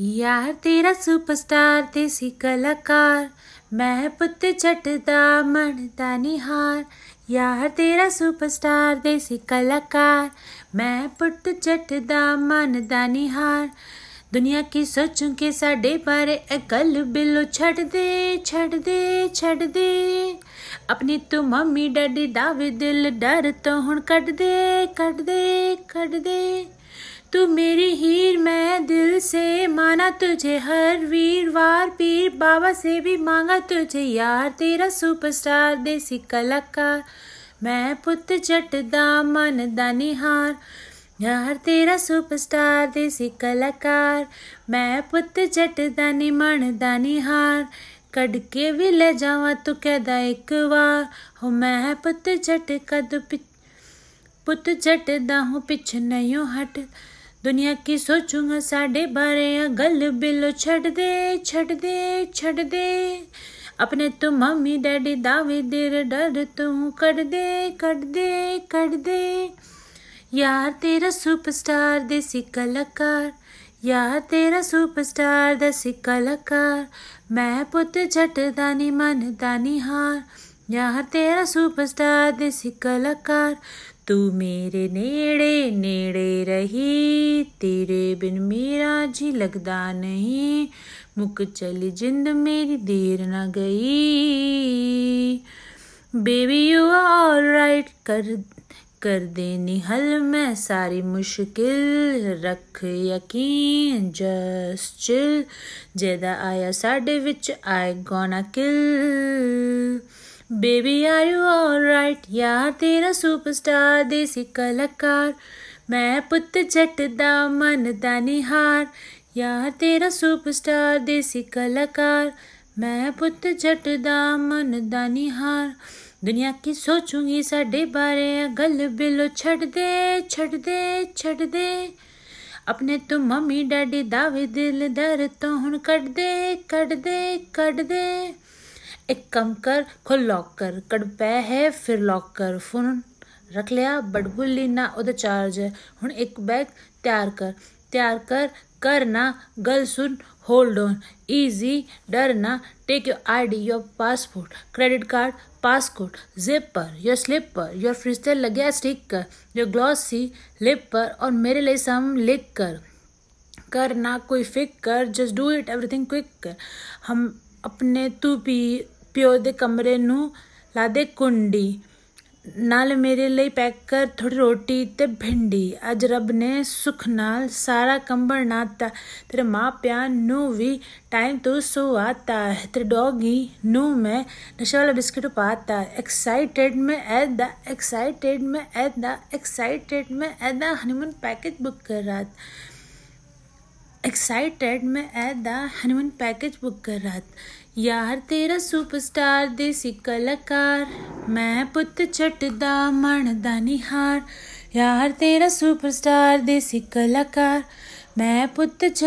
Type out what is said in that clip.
ਯਾਰ ਤੇਰਾ ਸੁਪਰਸਟਾਰ ਦੇਸੀ ਕਲਾਕਾਰ ਮੈਂ ਪੁੱਤ ਜੱਟ ਦਾ ਮਨ ਦਾ ਨਿਹਾਰ ਯਾਰ ਤੇਰਾ ਸੁਪਰਸਟਾਰ ਦੇਸੀ ਕਲਾਕਾਰ ਮੈਂ ਪੁੱਤ ਜੱਟ ਦਾ ਮਨ ਦਾ ਨਿਹਾਰ ਦੁਨੀਆ ਕੀ ਸੋਚੂੰ ਕਿ ਸਾਡੇ ਬਾਰੇ ਇਹ ਗੱਲ ਬਿਲੋ ਛੱਡ ਦੇ ਛੱਡ ਦੇ ਛੱਡ ਦੇ ਆਪਣੀ ਤੂੰ ਮੰਮੀ ਡੈਡੀ ਦਾ ਵੀ ਦਿਲ ਡਰ ਤੋਂ ਹੁਣ ਕੱਢ ਦੇ ਕੱਢ ਦੇ ਕੱਢ ਦੇ तू मेरी हीर, मैं दिल से माना तुझे हर वीरवार पीर। बाबा से भी मांगा तुझे यार, तेरा सुपरस्टार देसी कलाकार। मैं पुत जट दा मन दा निहार यार, तेरा सुपरस्टार देसी कलाकार। मैं पुत जट दा नी मन दा निहार कड भी ले जावा तू कहदा एक बार हो, मैं पुत जट कद पुत जट दा पिछ नहीं हट। दुनिया की सोचूँगा साढ़े बारे गल बिलो छड़ दे छड़ दे छड़ दे अपने तू मम्मी डैडी दावे देर डर तू कट दे कट दे कट दे यार तेरा सुपरस्टार देसी कलाकार यार तेरा सुपरस्टार देसी कलाकार मैं पुत झट दानी मन दानी हार यार तेरा सुपरस्टार देसी कलाकार तू मेरे नेड़े नेड़े रही, तेरे बिन मेरा जी लगदा नहीं, मुक चली जिंद मेरी देर ना गई। बेबी यू आर राइट कर कर देनी हल में सारी मुश्किल रख यकीन जस्ट चिल जेदा आया साडे विच I gonna kill baby are you all right यार तेरा सुपरस्टार देसी कलाकार। मैं पुत जट दा, मन दा निहार। यार तेरा सुपरस्टार देसी कलाकार। मैं पुत जट दा, मन दा निहार। दुनिया की सोचूँगी साडे बारे, गल बिलो छड़ दे छड़ दे छड़ दे। अपने तू मम्मी, डैडी, दावे दिल दर तो हूँ कट दे कट दे कट दे। एक कम कर, खोल लॉक कर। कड़ पै है, फिर लॉक कर। फ़ोन रख लिया, बट भुल्ली ना ओह्दा चार्ज है। हून एक बैग त्यार कर। त्यार कर कर ना, गल सुन होल्ड ऑन इजी डर ना take your I D your passport credit card passport passcode पर योर स्लिप पर योर फ्रिज फ्रिस्टर लगे स्टिकर योर ग्लॉसी लिप पर और मेरे लिए सम लिख कर। कर ना, कोई फिक कर। Just do it everything quick कर। हम अपने तू भी ਪਿਓ ਦੇ ਕਮਰੇ ਨੂੰ ਲਾ ਦੇ ਕੁੰਡੀ। ਨਾਲ ਮੇਰੇ ਲਈ ਪੈਕ ਕਰ ਥੋੜੀ ਰੋਟੀ ਤੇ ਭਿੰਡੀ। ਅੱਜ ਰੱਬ ਨੇ ਸੁਖ ਨਾਲ ਸਾਰਾ ਕੰਬਲ ਨਾਤਾ ਤੇਰੇ ਮਾਪਿਆਂ ਨੂੰ ਵੀ ਟਾਈਮ ਤੋਂ ਸੁਆਤਾ ਹੈ। ਤੇਰੇ ਡੌਗੀ ਨੂੰ ਮੈਂ ਨਸ਼ਾ ਵਾਲਾ ਬਿਸਕਟ ਪਾਤਾ। ਐਕਸਾਈਟਡ ਮੈਂ ਐਦਾ ਐਕਸਾਈਟਡ ਮੈਂ ਐਦਾ ਐਕਸਾਈਟਡ ਮੈਂ ਐਦਾ ਹਨੀਮੂਨ ਪੈਕੇਜ ਬੁੱਕ ਕਰ ਰਾਤ एक्साइटेड मैं ऐदा हनीमून पैकेज बुक कर रहा यार तेरा सुपरस्टार देसी कलाकार मैं पुत चटदा मन दा निहार यार तेरा सुपरस्टार देसी कलाकार मैं पुत